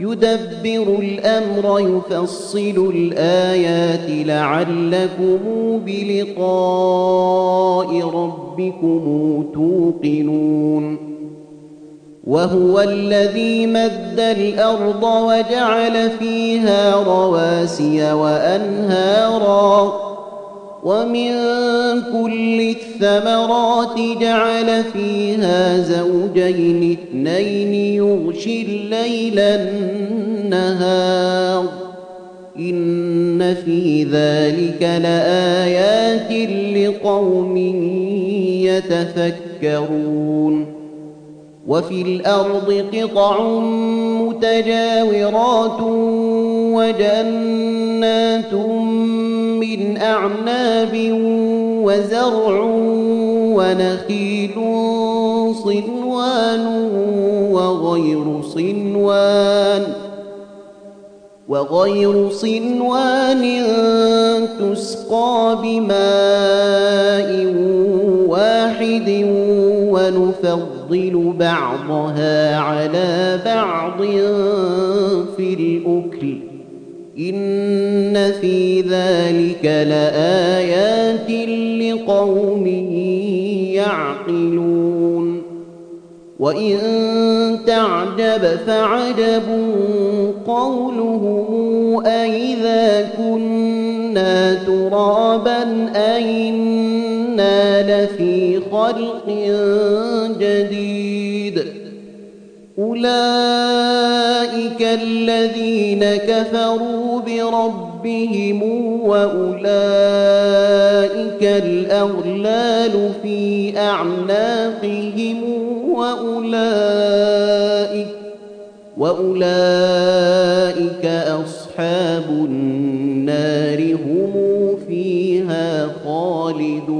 يدبر الأمر يفصل الآيات لعلكم بلقاء ربكم توقنون. وهو الذي مد الأرض وجعل فيها رواسي وأنهارا. ومن كل الثمرات جعل فيها زوجين اثنين يغشي الليل النهار إن في ذلك لآيات لقوم يتفكرون وفي الأرض قطع متجاورات وجنات من أعناب وزرع ونخيل صنوان وغير صنوان وغير صنوان تسقى بماء واحد ونفضل بعضها على بعض في الأكل. إن في ذلك لآيات لقوم يعقلون وإن تعجب فعجب قولهم أئذا كنا ترابا أئنا لفي خلق جديد أولئك الذين كفروا بربهم وأولئك الأغلال في أعناقهم وأولئك وأولئك أصحاب النار هم فيها خالدون.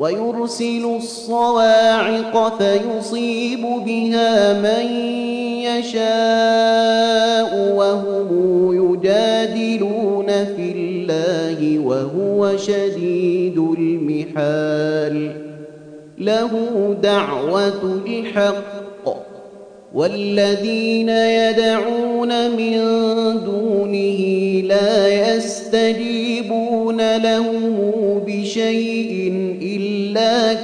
ويرسل الصواعق فيصيب بها من يشاء وهم يجادلون في الله وهو شديد المحال. له دعوة الحق. والذين يدعون من دونه لا يستجيبون لهم بشيء إلا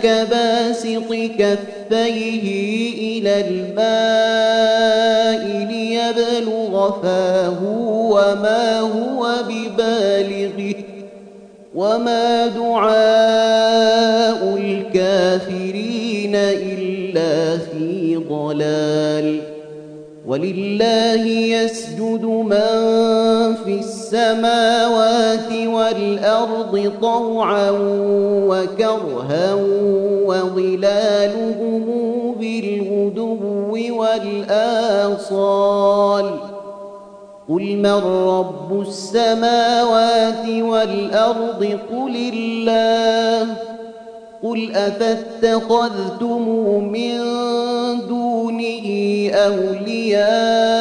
كباسط كفيه إلى الماء ليبلغ فاه وما هو ببالغه وما دعاء الكافرين إلا في ضلال ولله يسجد من السماوات والأرض طوعا وكرها وظلالهم بالغدو والآصال. قل من رب السماوات والأرض؟ قل الله. قل أفاتخذتم من دونه أولياء؟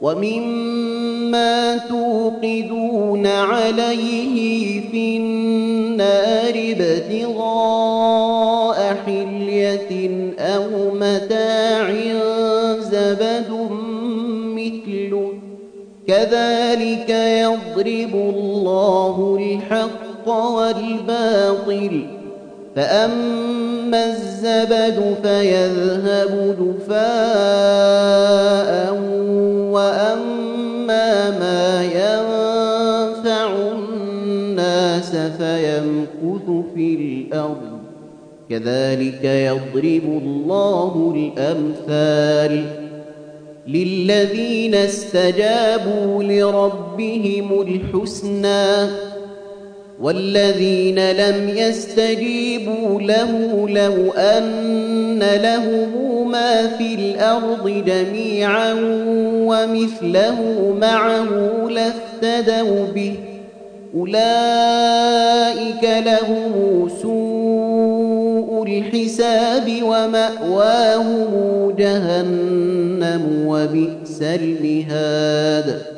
ومما توقدون عليه في النار ابتغاء حلية أو متاع زبد مثله. كذلك يضرب الله الحق والباطل. فأما الزبد فيذهب دفاء وأما ما ينفع الناس فيمكث في الأرض كذلك يضرب الله الأمثال للذين استجابوا لربهم الحسنى والذين لم يستجيبوا له لو أن له ما في الأرض جميعا ومثله معه لافتدوا به أولئك لهم سوء الحساب ومأواهم جهنم وبئس المهاد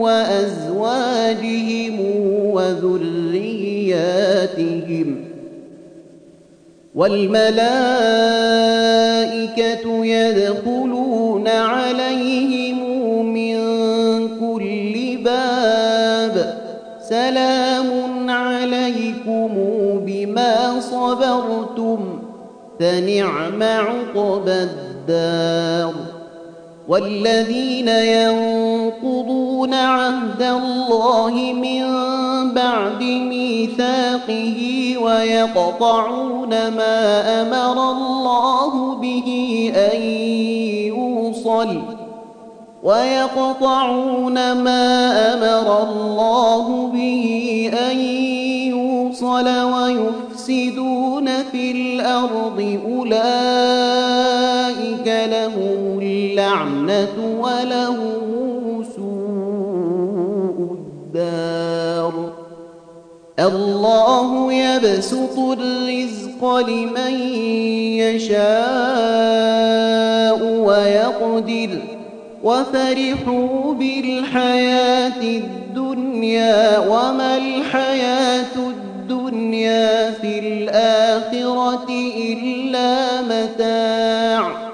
وأزواجهم وذرياتهم والملائكة يدخلون عليهم من كل باب سلام عليكم بما صبرتم فنعم عقبى الدار والذين ينقضون عهد الله من بعد ميثاقه ويقطعون ما أمر الله به أن يوصل ويقطعون ما أمر الله به أن يوصل ويفسدون في الأرض أولئك اللعنه ولهم سوء الدار. الله يبسط الرزق لمن يشاء ويقدر. وفرحوا بالحياة الدنيا وما الحياة الدنيا في الآخرة إلا متاع.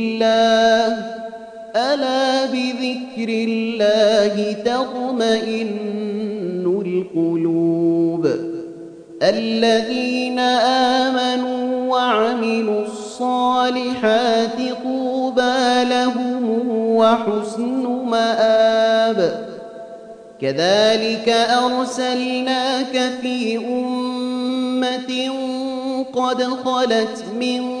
ألا بذكر الله تطمئن القلوب. الذين آمنوا وعملوا الصالحات طوبى لهم وحسن مآب. كذلك أرسلناك في أمة قد خلت من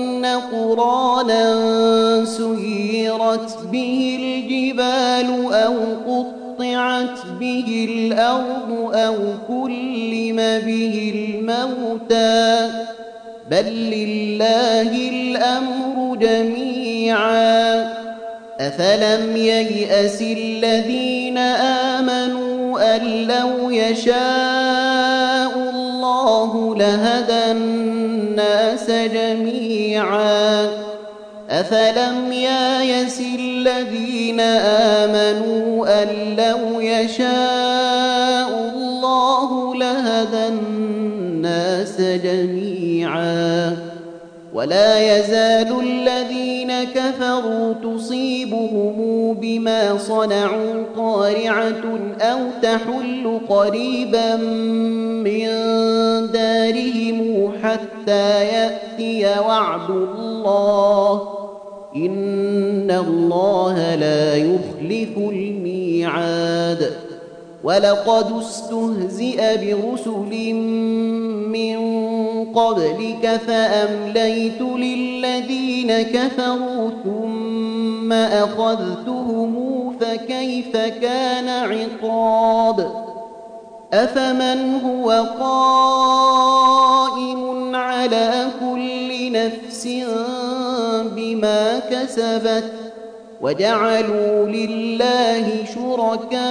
قرانا سيرت به الجبال أو قطعت به الأرض أو كلم به الموتى. بل لله الأمر جميعا. أفلم ييأس الذين آمنوا أن لو يشاء الله لهدى الناس جميعا. أفلم يايس الذين آمنوا أن لو يشاء الله لهدى الناس جميعا. ولا يزال الذين كفروا تصيبهم بما صنعوا قارعة أو تحل قريبا من دارهم حتى يأتي وعد الله. إن الله لا يخلف الميعاد. ولقد استهزئ برسل من قبلك فأمليت للذين كفروا ثم أخذتهم فكيف كان عقاب؟ أفمن هو قائم على كل نفس بما كسبت وجعلوا لله شركاء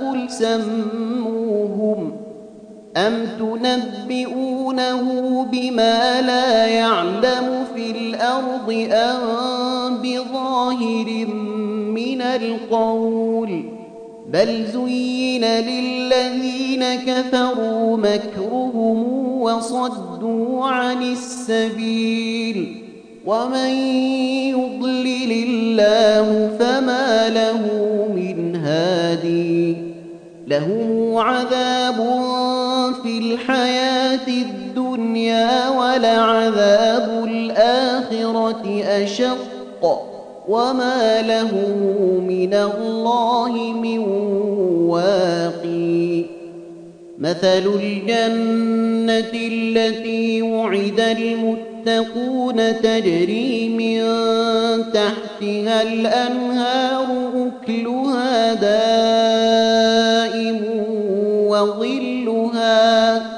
قل سموهم أم تنبئونه بما لا يعلم في الأرض أم بظاهر من القول بل زين للذين كفروا مكرهم وصدوا عن السبيل ومن يضلل الله فما له من هادي له عذاب في الحياة الدنيا ولعذاب الآخرة أشق وما له من الله من واقي. مثل الجنة التي وعد المتقين تكون تجري من تحتها الأنهار أكلها دائم وظلها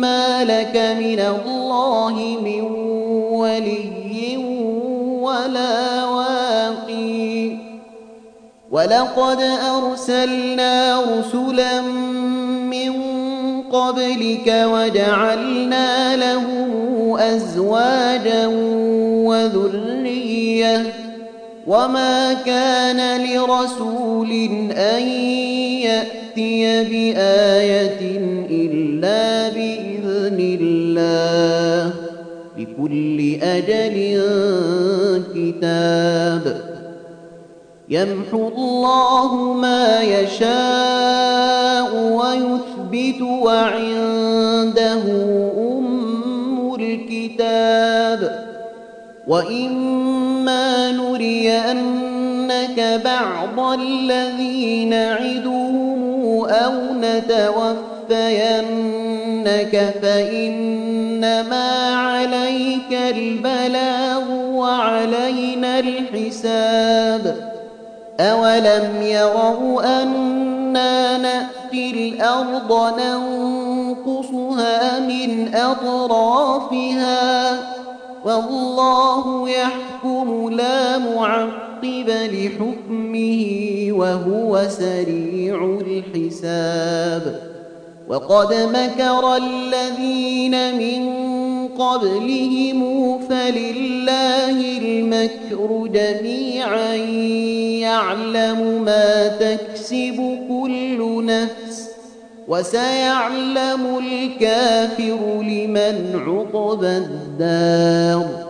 ما لك من الله من ولي ولا واقي. ولقد أرسلنا رسلا قبلك وجعلنا له أزواجا وذرية. وما كان لرسول أن يأتي بآية إلا الله لكل أجل كتاب. يمحو الله ما يشاء ويثبت وعنده أم الكتاب. وإما نرينك بعض الذي نعدهم أو نتوفينك فإنما عليك البلاغ وعلينا الحساب. أولم يروا أنا نأتي الأرض ننقصها من أطرافها والله يحكم لا معقب لحكمه وهو سريع الحساب. وقد مكر الذين من قبلهم فلله المكر جميعا. يعلم ما تكسب كل نفس وسيعلم الكافر لمن عقبى الدار.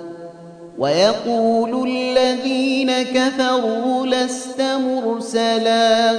ويقول الذين كفروا لست مرسلا